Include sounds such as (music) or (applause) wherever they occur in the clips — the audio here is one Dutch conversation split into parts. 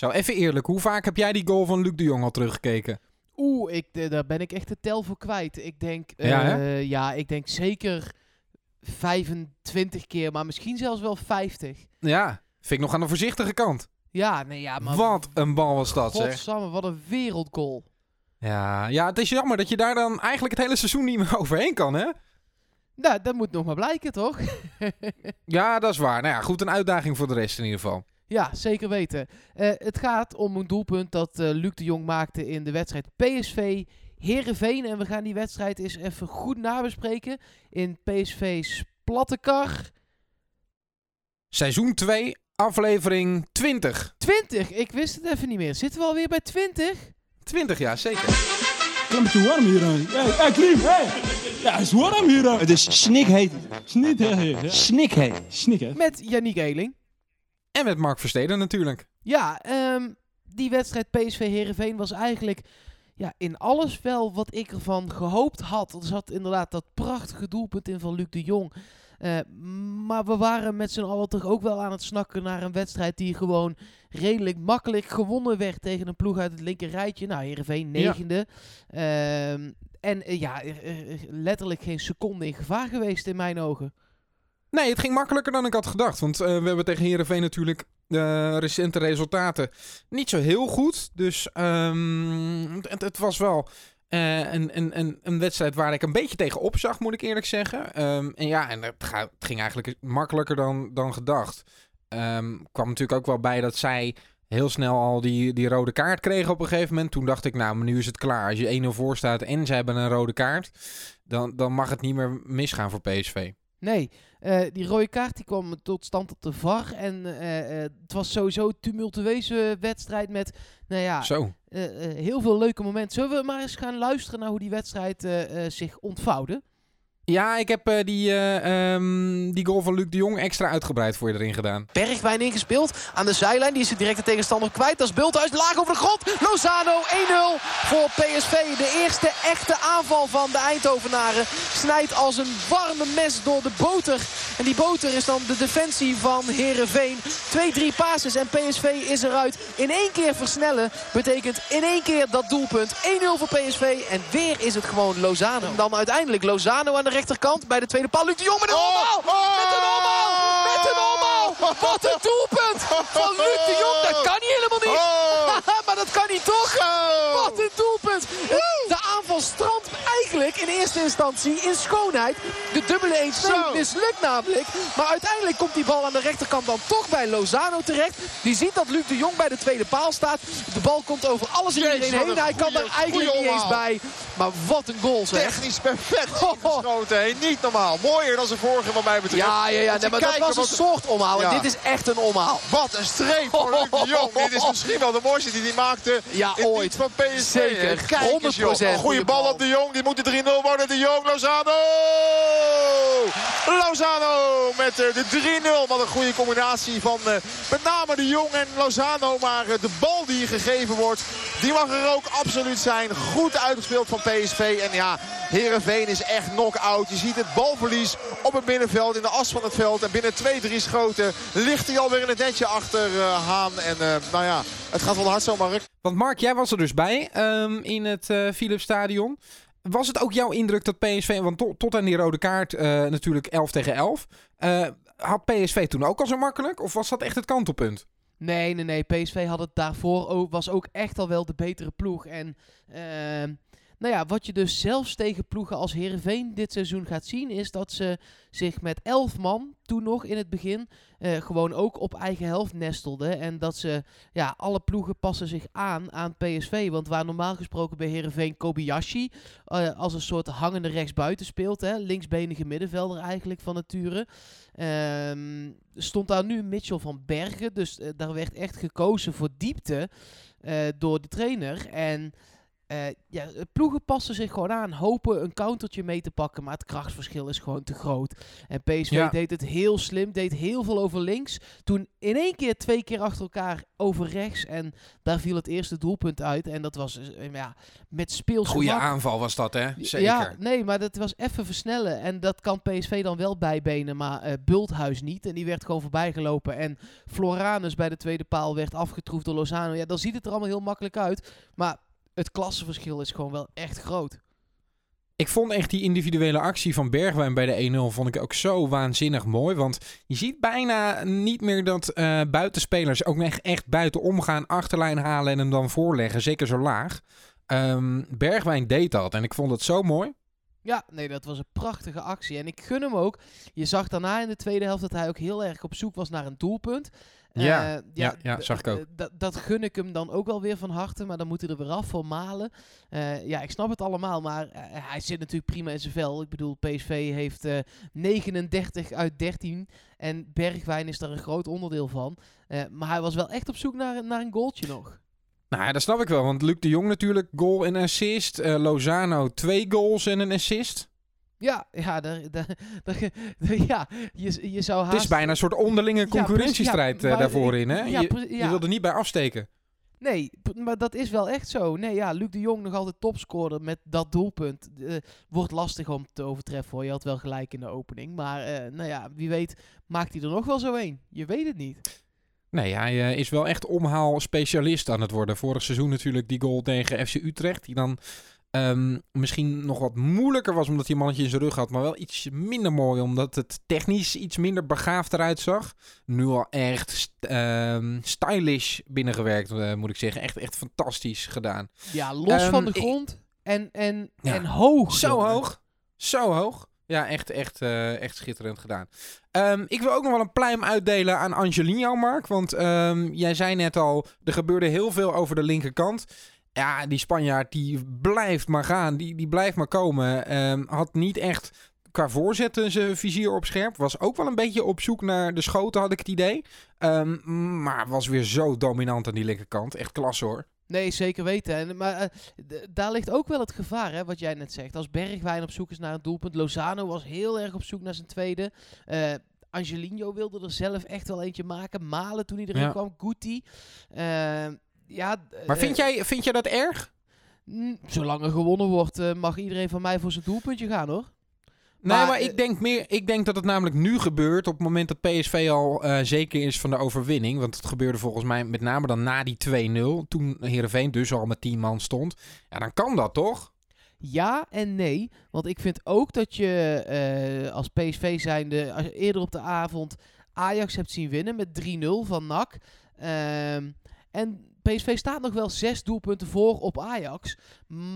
Zo, even eerlijk. Hoe vaak heb jij die goal van Luc de Jong al teruggekeken? Oeh, ik, eh, daar ben ik echt de tel voor kwijt. Ik denk, Ja, eh, ja, ik denk zeker 25 keer, maar misschien zelfs wel 50. Ja, vind ik nog aan de voorzichtige kant. Ja, nee, ja, maar Wat een bal was dat, zeg. godsamme, wat een wereldgoal. Ja, ja, het is jammer dat je daar dan eigenlijk het hele seizoen niet meer (laughs) overheen kan, hè? Nou, dat moet nog maar blijken, toch? (laughs) Ja, dat is waar. Nou ja, goed, een uitdaging voor de rest in ieder geval. Ja, zeker weten. Eh, het gaat om een doelpunt dat eh, Luc de Jong maakte in de wedstrijd PSV Herenveen. En we gaan die wedstrijd eens even goed nabespreken in PSV's platte kar. Seizoen 2, aflevering 20. 20, ik wist het even niet meer. Zitten we alweer bij 20? 20 jaar, zeker. Het is een beetje warm hier. hè. Hey, hey, Klim, hey. Ja, het is warm hier. Het is snikheet. Snikheet. Snik, hè. Met Yannick Eeling. En met Mark Versteden natuurlijk. Ja, ehm, die wedstrijd PSV Herenveen was eigenlijk ja, in alles wel wat ik ervan gehoopt had. Er zat inderdaad dat prachtige doelpunt in van Luc de Jong. Eh, maar we waren met z'n allen toch ook wel aan het snakken naar een wedstrijd die gewoon redelijk makkelijk gewonnen werd tegen een ploeg uit het linker rijtje. Nou, Heerenveen negende. Ehm, en eh, ja, er- er- er letterlijk geen seconde in gevaar geweest in mijn ogen. Nee, het ging makkelijker dan ik had gedacht. Want eh, we hebben tegen Herenveen natuurlijk de recente resultaten niet zo heel goed. Dus ehm, het, was wel eh, een, een, een, wedstrijd waar ik een beetje tegen opzag, moet ik eerlijk zeggen. Ehm, en ja, en het, het ging eigenlijk makkelijker dan, dan gedacht. Ehm kwam natuurlijk ook wel bij dat zij heel snel al die, die rode kaart kregen op een gegeven moment. Toen dacht ik, nou, nu is het klaar. Als je 1-0 voor staat en ze hebben een rode kaart, dan, dan mag het niet meer misgaan voor PSV. Nee, eh, die rode kaart die kwam tot stand op de VAR. En eh, eh, het was sowieso een tumultueuze wedstrijd met nou ja, Zo. heel veel leuke momenten. Zullen we maar eens gaan luisteren naar hoe die wedstrijd zich ontvouwde? Ja, ik heb eh, die, eh, ehm, die goal van Luc de Jong extra uitgebreid voor je erin gedaan. Bergwijn ingespeeld aan de zijlijn. Die is de directe tegenstander kwijt. Dat is Bulthuis laag over de grond. Lozano 1-0 voor PSV. De eerste echte aanval van de Eindhovenaren. Snijdt als een warme mes door de boter. En die boter is dan de defensie van Herenveen. Twee, drie passes en PSV is eruit. In één keer versnellen betekent in één keer dat doelpunt. 1-0 voor PSV en weer is het gewoon Lozano. Dan uiteindelijk Lozano aan de rechterkant bij de tweede paal. Luc de Jong met een omhaal! Met een omhaal! Met een omhaal! Wat een doelpunt van Luc de Jong. Dat kan niet helemaal niet. maar dat kan niet toch? Wat een doelpunt. De aanval strandt in eerste instantie in schoonheid. De dubbele 1-2 mislukt namelijk. Maar uiteindelijk komt die bal aan de rechterkant dan toch bij Lozano terecht. Die ziet dat Luc de Jong bij de tweede paal staat. De bal komt over alles Jezus, iedereen heen. een Hij kan er eigenlijk niet eens bij. Maar wat een goal zeg. Technisch perfect geschoten. Hey, niet normaal. Mooier dan zijn vorige wat mij betreft. Ja, ja, ja. Nee, maar dat was een soort omhaal. En dit is echt een omhaal. Wat een streep voor Luc de Jong. Dit is misschien wel de mooiste die hij maakte. Ja, in ooit. van PSV. Zeker. Kijk eens, joh. 100% Een goede bal op de Jong. Die moet de 3-0 worden. De Jong, Lozano. Lozano met eh, de 3-0. Wat een goede combinatie van eh, met name de Jong en Lozano. Maar eh, de bal die gegeven wordt, die mag er ook absoluut zijn. Goed uitgespeeld van PSV. En ja, Heerenveen is echt knock-out. Je ziet het balverlies op het binnenveld, in de as van het veld. En binnen 2-3 schoten ligt hij alweer in het netje achter Haan. En nou ja, het gaat wel hard zo, Mark. Want Mark, jij was er dus bij ehm, in het eh Philips Stadion. Was het ook jouw indruk dat PSV, want to- tot aan die rode kaart eh, natuurlijk 11 tegen 11. eh, had PSV toen ook al zo makkelijk? Of was dat echt het kantelpunt? Nee, nee, nee. PSV had het daarvoor ook, was ook echt al wel de betere ploeg. En ehm, nou ja, wat je dus zelfs tegen ploegen als Herenveen dit seizoen gaat zien, is dat ze zich met elf man, toen nog in het begin, eh, gewoon ook op eigen helft nestelden. En dat ze, ja, alle ploegen passen zich aan aan PSV. Want waar normaal gesproken bij Herenveen Kobayashi eh, als een soort hangende rechtsbuiten speelt, hè, linksbenige middenvelder eigenlijk van nature. Ehm, stond daar nu Mitchell van Bergen. Dus eh, daar werd echt gekozen voor diepte eh, door de trainer. En eh, ja, ploegen passen zich gewoon aan, hopen een countertje mee te pakken, maar het krachtverschil is gewoon te groot. En PSV Ja. deed het heel slim, deed heel veel over links. Toen in één keer twee keer achter elkaar over rechts en daar viel het eerste doelpunt uit. En dat was eh, ja, met speelse Goeie mak- aanval was dat, hè? Zeker. ja, nee, maar dat was even versnellen. En dat kan PSV dan wel bijbenen, maar eh Bulthuis niet. En die werd gewoon voorbijgelopen. En Floranus bij de tweede paal werd afgetroefd door Lozano. Ja, dan ziet het er allemaal heel makkelijk uit. Maar het klassenverschil is gewoon wel echt groot. Ik vond echt die individuele actie van Bergwijn bij de 1-0 vond ik ook zo waanzinnig mooi. Want je ziet bijna niet meer dat eh, buitenspelers ook echt, echt buiten omgaan, achterlijn halen en hem dan voorleggen. Zeker zo laag. Ehm, Bergwijn deed dat en ik vond het zo mooi. Ja, nee, dat was een prachtige actie. En ik gun hem ook. Je zag daarna in de tweede helft dat hij ook heel erg op zoek was naar een doelpunt. Ja, Eh, ja, ja, d- zag ik ook. Dat, gun ik hem dan ook wel weer van harte. Maar dan moet hij er weer af voor malen. Eh, ja, ik snap het allemaal. Maar eh, hij zit natuurlijk prima in zijn vel. Ik bedoel, PSV heeft eh 39 uit 13. En Bergwijn is daar een groot onderdeel van. Maar hij was wel echt op zoek naar, naar een goaltje nog. Nou ja, dat snap ik wel. Want Luc de Jong natuurlijk goal en assist. Lozano twee goals en een assist. Ja, ja, daar, daar, daar- ja je, je zou haast... Het is bijna een soort onderlinge concurrentiestrijd ja, eh, daarvoor in. Hè? ja, je, je wil er niet bij afsteken. Nee, maar dat is wel echt zo. Nee, ja, Luc de Jong nog altijd topscorer met dat doelpunt. Eh, wordt lastig om te overtreffen hoor. Je had wel gelijk in de opening. Maar eh, nou ja, wie weet maakt hij er nog wel zo een. Je weet het niet. Nee, hij is wel echt omhaal-specialist aan het worden. Vorig seizoen natuurlijk die goal tegen FC Utrecht. Die dan ehm, misschien nog wat moeilijker was omdat hij een mannetje in zijn rug had. Maar wel iets minder mooi omdat het technisch iets minder begaafd eruit zag. Nu al echt st- ehm, stylish binnengewerkt eh, moet ik zeggen. Echt, echt fantastisch gedaan. Ja, los Ehm, van de ik- grond en, en, Ja. en hoog. Zo jongen. hoog. Zo hoog. Ja, echt, echt, eh, echt schitterend gedaan. Ik wil ook nog wel een pluim uitdelen aan Angelino, Mark. Want jij zei net al, er gebeurde heel veel over de linkerkant. Ja, die Spanjaard die blijft maar gaan. Die, die blijft maar komen. Ehm, had niet echt qua voorzetten zijn vizier op scherp. Was ook wel een beetje op zoek naar de schoten, had ik het idee. Ehm, maar was weer zo dominant aan die linkerkant. Echt klasse hoor. Nee, zeker weten. En, maar eh, daar ligt ook wel het gevaar, hè, wat jij net zegt. Als Bergwijn op zoek is naar een doelpunt. Lozano was heel erg op zoek naar zijn tweede. Eh Angelino wilde er zelf echt wel eentje maken. Malen toen hij erin Ja. kwam. Guti. Eh, ja, Maar eh, vind jij, vind jij dat erg? mm, Zolang er gewonnen wordt, eh, mag iedereen van mij voor zijn doelpuntje gaan, hoor. Nee, Maar, maar, eh, ik denk meer. Ik denk dat het namelijk nu gebeurt op het moment dat PSV al eh, zeker is van de overwinning. Want het gebeurde volgens mij met name dan na die 2-0. Toen Heerenveen dus al met 10 man stond. Ja, dan kan dat toch? Ja en nee. Want ik vind ook dat je eh, als PSV zijnde als je eerder op de avond Ajax hebt zien winnen met 3-0 van NAC. Ehm, en PSV staat nog wel zes doelpunten voor op Ajax.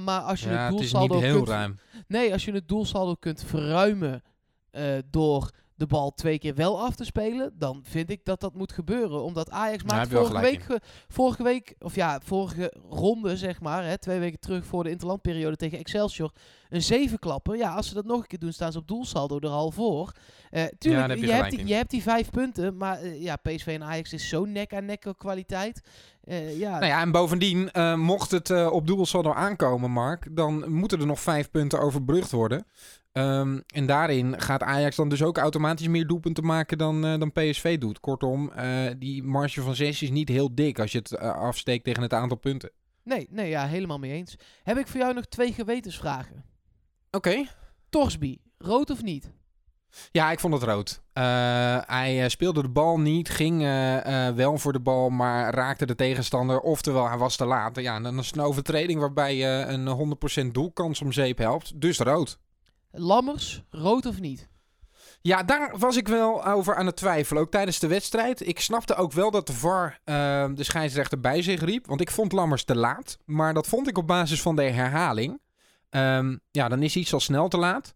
Maar als je Ja, het het is niet doelsaldo heel kunt, ruim. Nee, als je het doelsaldo kunt verruimen eh, door de bal twee keer wel af te spelen, dan vind ik dat dat moet gebeuren. Omdat Ajax Daar maakt vorige week, vorige week, of ja, vorige ronde zeg maar, hè, twee weken terug voor de interlandperiode tegen Excelsior, een zevenklapper. Ja, als ze dat nog een keer doen, staan ze op doelsaldo er al voor. Eh tuurlijk, heb je je, hebt die, je hebt die vijf punten, maar eh, ja, PSV en Ajax is zo nek aan nek kwaliteit. Eh, ja, Nou ja, en bovendien, mocht het op doelsaldo aankomen, Mark, dan moeten er nog vijf punten overbrugd worden. Ehm, en daarin gaat Ajax dan dus ook automatisch meer doelpunten maken dan, dan PSV doet. Kortom, die marge van 6 is niet heel dik als je het afsteekt tegen het aantal punten. nee, nee, ja, helemaal mee eens. Heb ik voor jou nog twee gewetensvragen. Oké. Torsby, rood of niet? Ja, ik vond het rood. Eh, hij eh, speelde de bal niet, ging eh, wel voor de bal, maar raakte de tegenstander. Oftewel, hij was te laat. Ja, dan is het een overtreding waarbij je een 100% doelkans om zeep helpt. Dus rood. Lammers, rood of niet? Ja, daar was ik wel over aan het twijfelen. Ook tijdens de wedstrijd. Ik snapte ook wel dat de VAR de scheidsrechter bij zich riep. Want ik vond Lammers te laat. Maar dat vond ik op basis van de herhaling. Ehm, ja, dan is iets al snel te laat.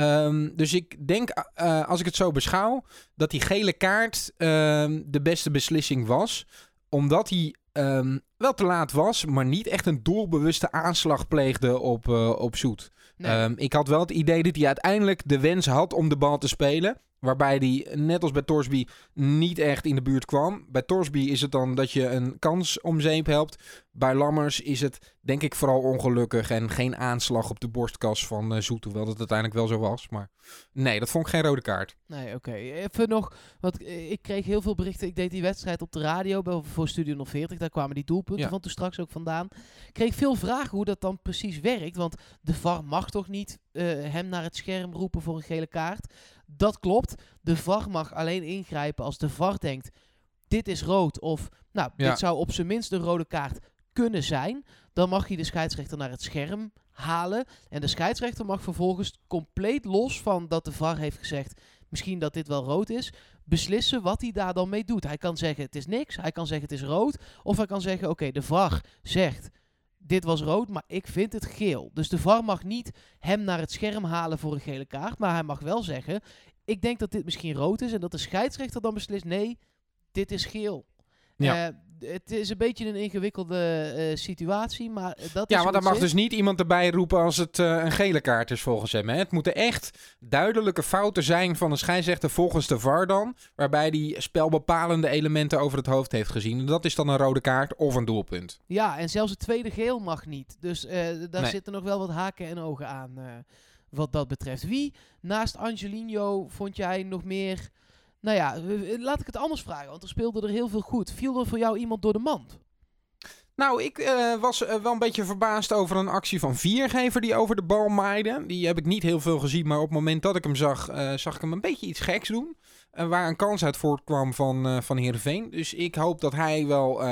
Ehm, dus ik denk, eh, als ik het zo beschouw, dat die gele kaart ehm, de beste beslissing was. Omdat hij ehm, wel te laat was, maar niet echt een doelbewuste aanslag pleegde op, eh, op Zoet. Nee. Ik had wel het idee dat hij uiteindelijk de wens had om de bal te spelen. Waarbij die, net als bij Torsby, niet echt in de buurt kwam. Bij Torsby is het dan dat je een kans om zeep helpt. Bij Lammers is het denk ik vooral ongelukkig en geen aanslag op de borstkas van uh, Zoet. Hoewel dat uiteindelijk wel zo was. Maar nee, dat vond ik geen rode kaart. Nee, oké. Even nog, want ik kreeg heel veel berichten. Ik deed die wedstrijd op de radio voor Studio 040. Daar kwamen die doelpunten van toen straks ook vandaan. Ik kreeg veel vragen hoe dat dan precies werkt. Want de VAR mag toch niet uh, hem naar het scherm roepen voor een gele kaart? Dat klopt. De VAR mag alleen ingrijpen als de VAR denkt, dit is rood. Of, nou, dit zou op zijn minst een rode kaart kunnen zijn. Dan mag je de scheidsrechter naar het scherm halen. En de scheidsrechter mag vervolgens compleet los van dat de VAR heeft gezegd... misschien dat dit wel rood is, beslissen wat hij daar dan mee doet. Hij kan zeggen het is niks, hij kan zeggen het is rood. Of hij kan zeggen oké, de VAR zegt dit was rood, maar ik vind het geel. Dus de VAR mag niet hem naar het scherm halen voor een gele kaart. Maar hij mag wel zeggen, ik denk dat dit misschien rood is. En dat de scheidsrechter dan beslist, nee, dit is geel. Ja. Uh, het is een beetje een ingewikkelde uh, situatie, maar dat ja, maar dan mag dus niet iemand erbij roepen als het uh, een gele kaart is volgens hem. Hè? Het moeten echt duidelijke fouten zijn van een scheidsrechter volgens de VAR dan, waarbij die spelbepalende elementen over het hoofd heeft gezien. Dat is dan een rode kaart of een doelpunt. Ja, en zelfs het tweede geel mag niet. Dus uh, daar nee. zitten nog wel wat haken en ogen aan wat dat betreft. Wie naast Angelino vond jij nog meer nou ja, laat ik het anders vragen, want er speelde er heel veel goed. Viel er voor jou iemand door de mand? Nou, ik uh, was wel een beetje verbaasd over een actie van Viergever die over de bal maaide. Die heb ik niet heel veel gezien, maar op het moment dat ik hem zag, zag ik hem een beetje iets geks doen. waar een kans uit voortkwam van, van Heerenveen. Dus ik hoop dat hij wel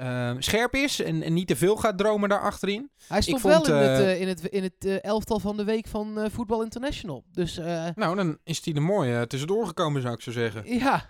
uh, scherp is en, en, niet te veel gaat dromen daar achterin. Hij stond wel in, het, uh, in het, in het uh, elftal van de week van Voetbal International. Dus, nou, dan is hij er mooi tussendoor gekomen, zou ik zo zeggen. Ja,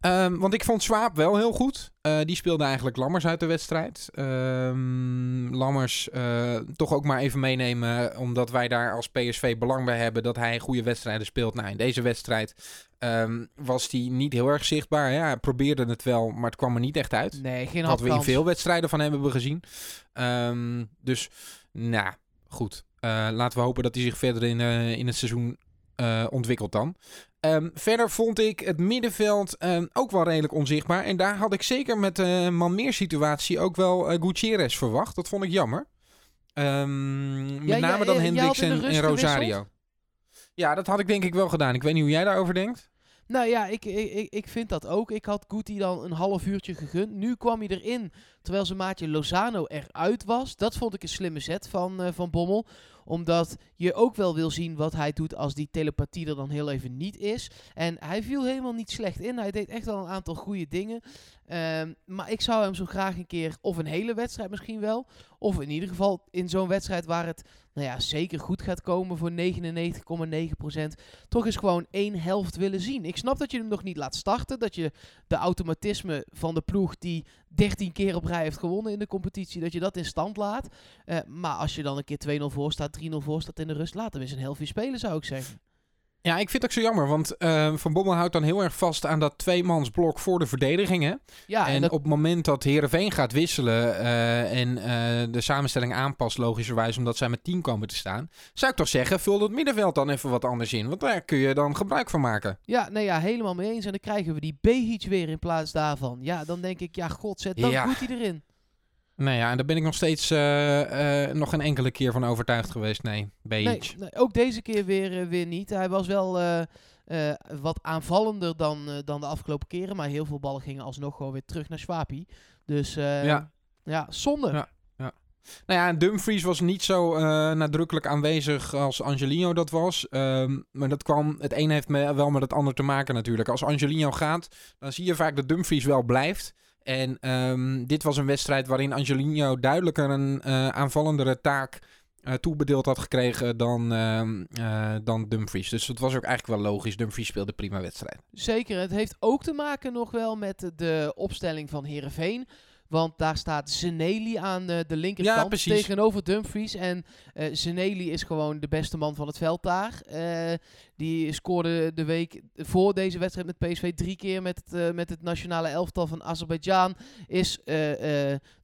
Um, want ik vond Swaap wel heel goed. Uh, die speelde eigenlijk Lammers uit de wedstrijd. Um, Lammers uh, toch ook maar even meenemen, omdat wij daar als PSV belang bij hebben dat hij goede wedstrijden speelt. Nou, in deze wedstrijd um, was hij niet heel erg zichtbaar. Ja, hij probeerde het wel, maar het kwam er niet echt uit. Nee, geen Wat we in veel wedstrijden van hem hebben gezien. dus, nou, goed. Uh, laten we hopen dat hij zich verder in, in het seizoen ontwikkelt dan. Um, verder vond ik het middenveld um, ook wel redelijk onzichtbaar. En daar had ik zeker met de uh, man situatie ook wel uh, Gutierrez verwacht. Dat vond ik jammer. Um, ja, met name ja, dan Hendricks en, en Rosario. Gewisseld? Ja, dat had ik denk ik wel gedaan. Ik weet niet hoe jij daarover denkt. Nou ja, ik, ik, ik vind dat ook. Ik had Guti dan een half uurtje gegund. Nu kwam hij erin, terwijl zijn maatje Lozano eruit was. Dat vond ik een slimme zet van, uh, van Bommel omdat je ook wel wil zien wat hij doet als die telepathie er dan heel even niet is. En hij viel helemaal niet slecht in. Hij deed echt wel een aantal goede dingen. Um, maar ik zou hem zo graag een keer, of een hele wedstrijd misschien wel. Of in ieder geval in zo'n wedstrijd waar het nou ja, zeker goed gaat komen voor 99,9%. Toch eens gewoon één helft willen zien. Ik snap dat je hem nog niet laat starten. Dat je de automatisme van de ploeg die 13 keer op rij heeft gewonnen in de competitie, dat je dat in stand laat. Uh, maar als je dan een keer 2-0 voor staat, 3-0 voor staat in de rust, laat hem eens een helftje spelen, zou ik zeggen. Ja, ik vind het ook zo jammer, want uh, Van Bommel houdt dan heel erg vast aan dat tweemansblok voor de verdediging. Hè? Ja, en, op het moment dat Heerenveen gaat wisselen uh, en uh, de samenstelling aanpast, logischerwijs, omdat zij met 10 komen te staan, zou ik toch zeggen, vul het middenveld dan even wat anders in, want daar kun je dan gebruik van maken. Ja, nee, ja, helemaal mee eens. En dan krijgen we die Behic weer in plaats daarvan. Ja, dan denk ik, ja, god, zet dan ja. goed hij erin. Nou ja, en daar ben ik nog steeds uh, uh, nog een enkele keer van overtuigd geweest. Nee, nee, nee, ook deze keer weer, uh, weer niet. Hij was wel wat aanvallender dan, dan de afgelopen keren. Maar heel veel ballen gingen alsnog gewoon weer terug naar Swapi. Dus ja. ja, zonde. Ja, ja. Nou ja, Dumfries was niet zo nadrukkelijk aanwezig als Angelino dat was. Um, maar dat kwam, het een heeft me, wel met het ander te maken natuurlijk. Als Angelino gaat, dan zie je vaak dat Dumfries wel blijft. En um, dit was een wedstrijd waarin Angelino duidelijker een uh, aanvallendere taak uh, toebedeeld had gekregen dan, uh, dan Dumfries. Dus het was ook eigenlijk wel logisch. Dumfries speelde prima wedstrijd. Zeker. Het heeft ook te maken nog wel met de opstelling van Herenveen. Want daar staat Zeneli aan de, de linkerkant ja, tegenover Dumfries. En uh, Zeneli is gewoon de beste man van het veld daar. Uh, die scoorde de week voor deze wedstrijd met PSV drie keer met het, uh, met het nationale elftal van Azerbeidzjan. Is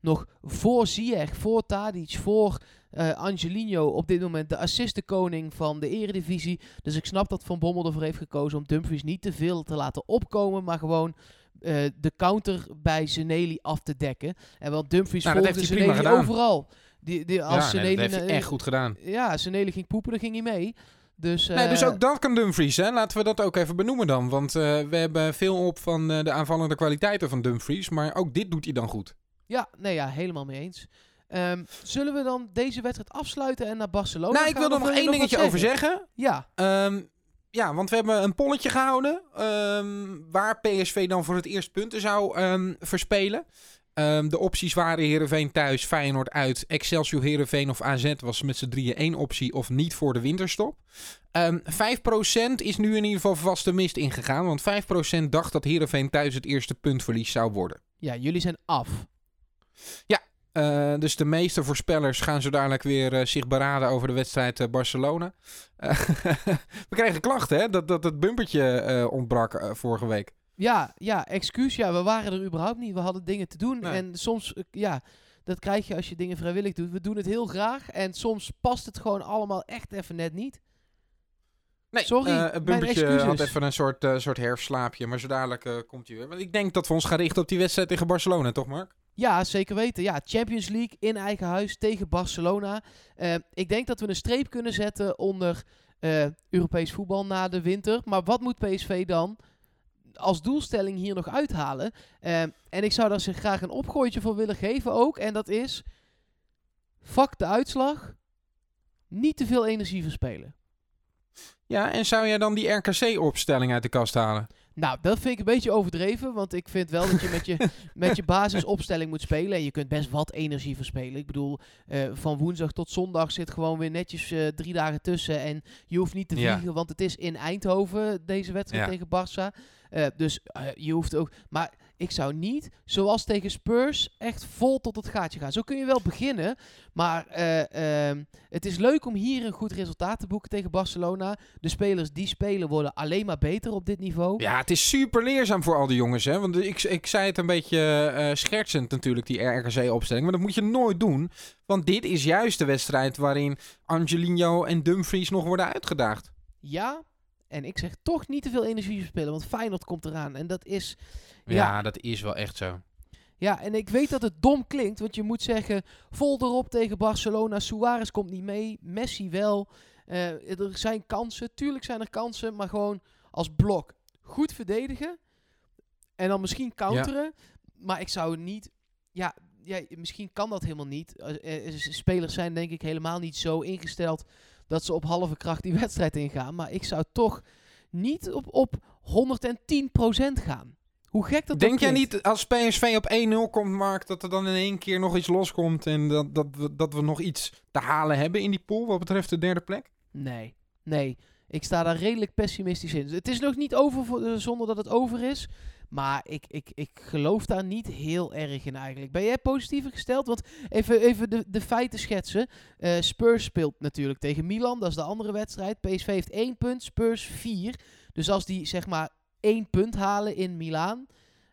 nog voor Ziyech, voor Tadic, voor Eh Angelino op dit moment de assistenkoning van de eredivisie. Dus ik snap dat Van Bommel ervoor heeft gekozen om Dumfries niet te veel te laten opkomen. Maar gewoon eh, de counter bij Zeneli af te dekken. En want Dumfries Nou, volgde heeft hij prima Zeneli gedaan. overal. Die, die, als ja, nee, dat heeft hij echt goed gedaan. Ja, Zeneli ging poepen, dan ging hij mee. Dus, Nee, dus eh, ook dat kan Dumfries, hè? Laten we dat ook even benoemen dan. Want eh, we hebben veel op van de aanvallende kwaliteiten van Dumfries. Maar ook dit doet hij dan goed. Ja, nee, ja, helemaal mee eens. Ehm, zullen we dan deze wedstrijd afsluiten en naar Barcelona nou, ik gaan, wil er nog één dingetje over zeggen. Ja, Ehm, ja, want we hebben een polletje gehouden. ehm, waar PSV dan voor het eerst punten zou ehm, verspelen. Ehm, de opties waren Heerenveen thuis, Feyenoord uit, Excelsior Heerenveen of AZ was met z'n drieën één optie of niet voor de winterstop. Ehm 5% is nu in ieder geval vaste mist ingegaan, want 5% dacht dat Heerenveen thuis het eerste puntverlies zou worden. ja, jullie zijn af. Eh, dus de meeste voorspellers gaan zo dadelijk weer eh, zich beraden over de wedstrijd eh, Barcelona. (laughs) We kregen klachten, hè? Dat, dat het bumpertje ontbrak vorige week. Ja, ja, excuus. Ja, we waren er überhaupt niet. We hadden dingen te doen. Nee. En soms, ja, dat krijg je als je dingen vrijwillig doet. We doen het heel graag. En soms past het gewoon allemaal echt even net niet. Nee, Sorry, mijn het bumpertje had even een soort, eh, soort herfstslaapje, maar zo dadelijk komt hij weer. Want ik denk dat we ons gaan richten op die wedstrijd tegen Barcelona, toch Mark? Ja, zeker weten. Ja, Champions League in eigen huis tegen Barcelona. Eh, ik denk dat we een streep kunnen zetten onder eh, Europees voetbal na de winter. Maar wat moet PSV dan als doelstelling hier nog uithalen? Eh, en ik zou daar zich graag een opgooitje voor willen geven ook. En dat is, fuck de uitslag, niet te veel energie verspelen. Ja, en zou jij dan die RKC-opstelling uit de kast halen? Nou, dat vind ik een beetje overdreven. Want ik vind wel dat je met je, (laughs) met je basisopstelling moet spelen. En je kunt best wat energie verspelen. Ik bedoel, eh, van woensdag tot zondag zit gewoon weer netjes eh, drie dagen tussen. En je hoeft niet te Ja. vliegen, want het is in Eindhoven, deze wedstrijd Ja. tegen Barça. Eh, dus je hoeft ook... Maar ik zou niet, zoals tegen Spurs, echt vol tot het gaatje gaan. Zo kun je wel beginnen. Maar eh, ehm, het is leuk om hier een goed resultaat te boeken tegen Barcelona. De spelers die spelen worden alleen maar beter op dit niveau. Ja, het is super leerzaam voor al die jongens, hè? Want ik, ik zei het een beetje eh, schertsend natuurlijk, die RKC-opstelling. Maar dat moet je nooit doen. Want dit is juist de wedstrijd waarin Angelino en Dumfries nog worden uitgedaagd. Ja, en ik zeg toch niet te veel energie verspillen, want Feyenoord komt eraan. En dat is... Ja, Ja. dat is wel echt zo. Ja, en ik weet dat het dom klinkt, want je moet zeggen... Vol erop tegen Barcelona, Suarez komt niet mee, Messi wel. Eh, er zijn kansen, tuurlijk zijn er kansen, maar gewoon als blok goed verdedigen. En dan misschien counteren. Maar ik zou niet... Ja, ja, misschien kan dat helemaal niet. Eh, eh, spelers zijn denk ik helemaal niet zo ingesteld dat ze op halve kracht die (laughs) wedstrijd ingaan. Maar ik zou toch niet op, op 110% gaan. Hoe gek dat Denk jij niet als PSV op 1-0 komt, Mark, dat er dan in één keer nog iets loskomt en dat, dat, we, dat we nog iets te halen hebben in die pool wat betreft de derde plek? Nee, nee. Ik sta daar redelijk pessimistisch in. Het is nog niet over voor- eh, zonder dat het over is. Maar ik, ik, ik geloof daar niet heel erg in eigenlijk. Ben jij positiever gesteld? Want even, even de, de feiten schetsen. Eh, Spurs speelt natuurlijk tegen Milan. Dat is de andere wedstrijd. PSV heeft één punt, Spurs vier. Dus als die zeg maar één punt halen in Milaan.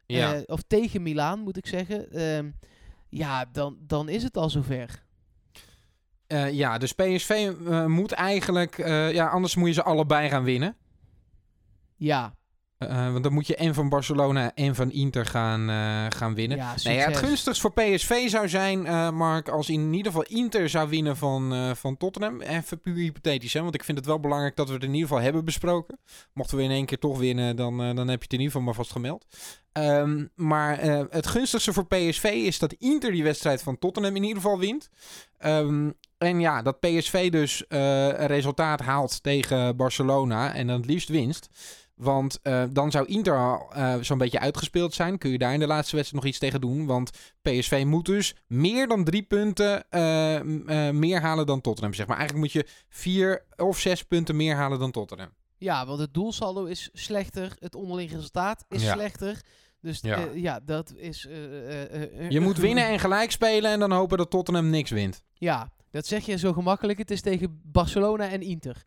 Ja. eh, of tegen Milaan moet ik zeggen. ehm, ja, dan, dan is het al zover. Eh, ja, dus PSV moet eigenlijk, ja, anders moet je ze allebei gaan winnen. Ja, Eh, want dan moet je en van Barcelona en van Inter gaan, eh, gaan winnen. ja, Nee, ja, het gunstigst voor PSV zou zijn, eh, Mark, als in ieder geval Inter zou winnen van, eh, van Tottenham. Even puur hypothetisch, hè, want ik vind het wel belangrijk dat we het in ieder geval hebben besproken. Mochten we in één keer toch winnen, dan, eh, dan heb je het in ieder geval maar vast gemeld. Ehm, maar eh, het gunstigste voor PSV is dat Inter die wedstrijd van Tottenham in ieder geval wint. Ehm, en ja, dat PSV dus eh, een resultaat haalt tegen Barcelona en dan het liefst winst. Want eh, dan zou Inter al eh, zo'n beetje uitgespeeld zijn. Kun je daar in de laatste wedstrijd nog iets tegen doen? Want PSV moet dus meer dan drie punten eh, meer halen dan Tottenham. Zeg maar. Eigenlijk moet je vier of zes punten meer halen dan Tottenham. Ja, want het doelsaldo is slechter. Het onderling resultaat is Ja. slechter. Dus Ja. dat is... Je moet (laughs) winnen en gelijk spelen en dan hopen dat Tottenham niks wint. Ja, dat zeg je zo gemakkelijk. Het is tegen Barcelona en Inter.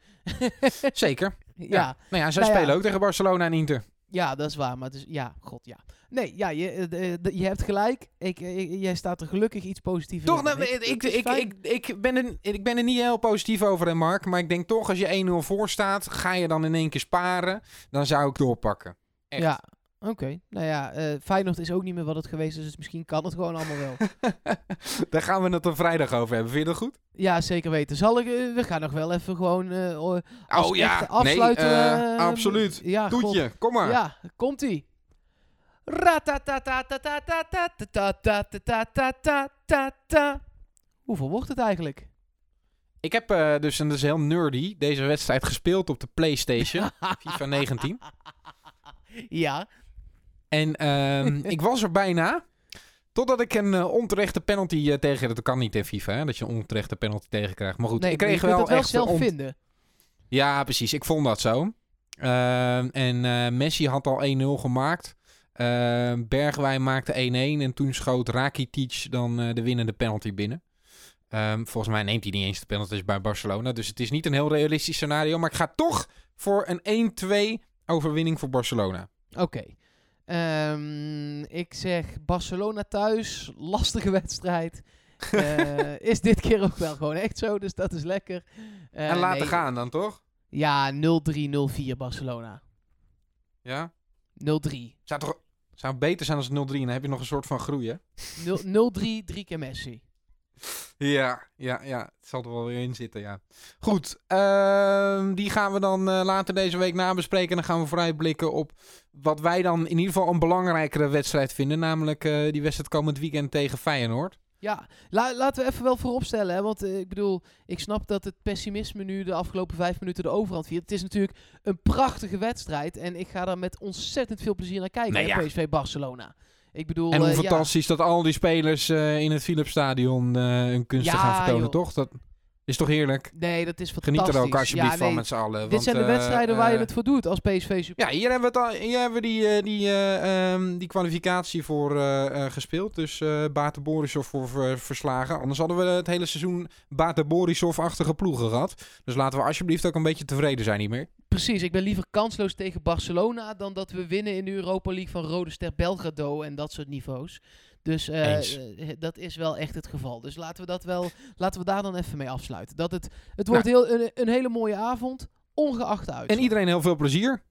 (laughs) Zeker. ja. Nou ja, zij Nou ja. spelen ook tegen Barcelona en Inter. Ja, dat is waar. Maar het is, ja, god ja. Nee, ja, je, eh, de- de- je hebt gelijk. Ik, eh, jij staat er gelukkig iets positiever Toch, in nou, ik, ik, ik, ik, ik, ben er, ik ben er niet heel positief over, hè, Mark. Maar ik denk toch, als je 1-0 voor staat, ga je dan in één keer sparen. Dan zou ik doorpakken. Echt. Ja, Oké, nou ja, uh, Feyenoord is ook niet meer wat het geweest is, dus misschien kan het gewoon allemaal wel. (laughs) Daar gaan we het een vrijdag over hebben, vind je dat goed? Ja, zeker weten. Zal ik, eh, we gaan nog wel even gewoon eh, oh, ja. afsluiten. Absoluut. Ja, Toetje, God. kom maar. Ja, komt-ie. Hoeveel wordt het eigenlijk? Ik heb dus, en dat is heel nerdy, deze wedstrijd gespeeld op de PlayStation. (laughs) FIFA 19. Ja. En ehm, (laughs) ik was er bijna. Totdat ik een eh, onterechte penalty eh, tegen... Dat kan niet in FIFA, hè, dat je een onterechte penalty tegenkrijgt. Maar goed, Nee, ik kreeg wel het wel echt... zelf vinden. Ja, precies. Ik vond dat zo. Ehm, en eh, Messi had al 1-0 gemaakt. Ehm, Bergwijn maakte 1-1. En toen schoot Rakitic dan de winnende penalty binnen. Volgens mij neemt hij niet eens de penalties bij Barcelona. Dus het is niet een heel realistisch scenario. Maar ik ga toch voor een 1-2 overwinning voor Barcelona. Oké. Ehm, ik zeg Barcelona thuis. Lastige wedstrijd. Eh, (laughs) is dit keer ook wel gewoon echt zo. Dus dat is lekker. Eh, en laten nee. gaan dan, toch? Ja, 0-3-0-4 Barcelona. 0-3. Ja? Zou, toch, zou beter zijn als het 0-3. Dan heb je nog een soort van groei, hè? 0-3, drie keer Messi. Ja, ja, ja. Het zal er wel weer in zitten, ja. Goed, ehm, die gaan we dan eh, later deze week nabespreken. En dan gaan we vooruitblikken op wat wij dan in ieder geval een belangrijkere wedstrijd vinden. Namelijk eh, die wedstrijd komend weekend tegen Feyenoord. Ja, la- laten we even wel vooropstellen. Hè? Want eh, ik bedoel, ik snap dat het pessimisme nu de afgelopen vijf minuten de overhand viert. Het is natuurlijk een prachtige wedstrijd. En ik ga daar met ontzettend veel plezier naar kijken. Nee, ja. PSV Barcelona. Ik bedoel, En hoe eh, ja. fantastisch dat al die spelers eh, in het Philipsstadion eh hun kunsten Ja, gaan vertonen, joh. toch? Dat is toch heerlijk? Nee, dat is fantastisch. Geniet er ook alsjeblieft ja, van met z'n allen. Dit want, zijn de eh, wedstrijden waar je eh, het voor doet als PSV-supporter. Ja, hier hebben we, het al, hier hebben we die, eh, die, eh, ehm, die kwalificatie voor gespeeld. Dus eh Bate Borisov voor ver- verslagen. Anders hadden we het hele seizoen Bate Borisov-achtige ploegen gehad. Dus laten we alsjeblieft ook een beetje tevreden zijn hiermee. Precies, ik ben liever kansloos tegen Barcelona dan dat we winnen in de Europa League van Rode Ster Belgrado en dat soort niveaus. Dus eh, Eens. eh, dat is wel echt het geval. Dus laten we, dat wel, laten we daar dan even mee afsluiten. Dat het, het wordt heel, een, een hele mooie avond, ongeacht uitslag. En iedereen heel veel plezier.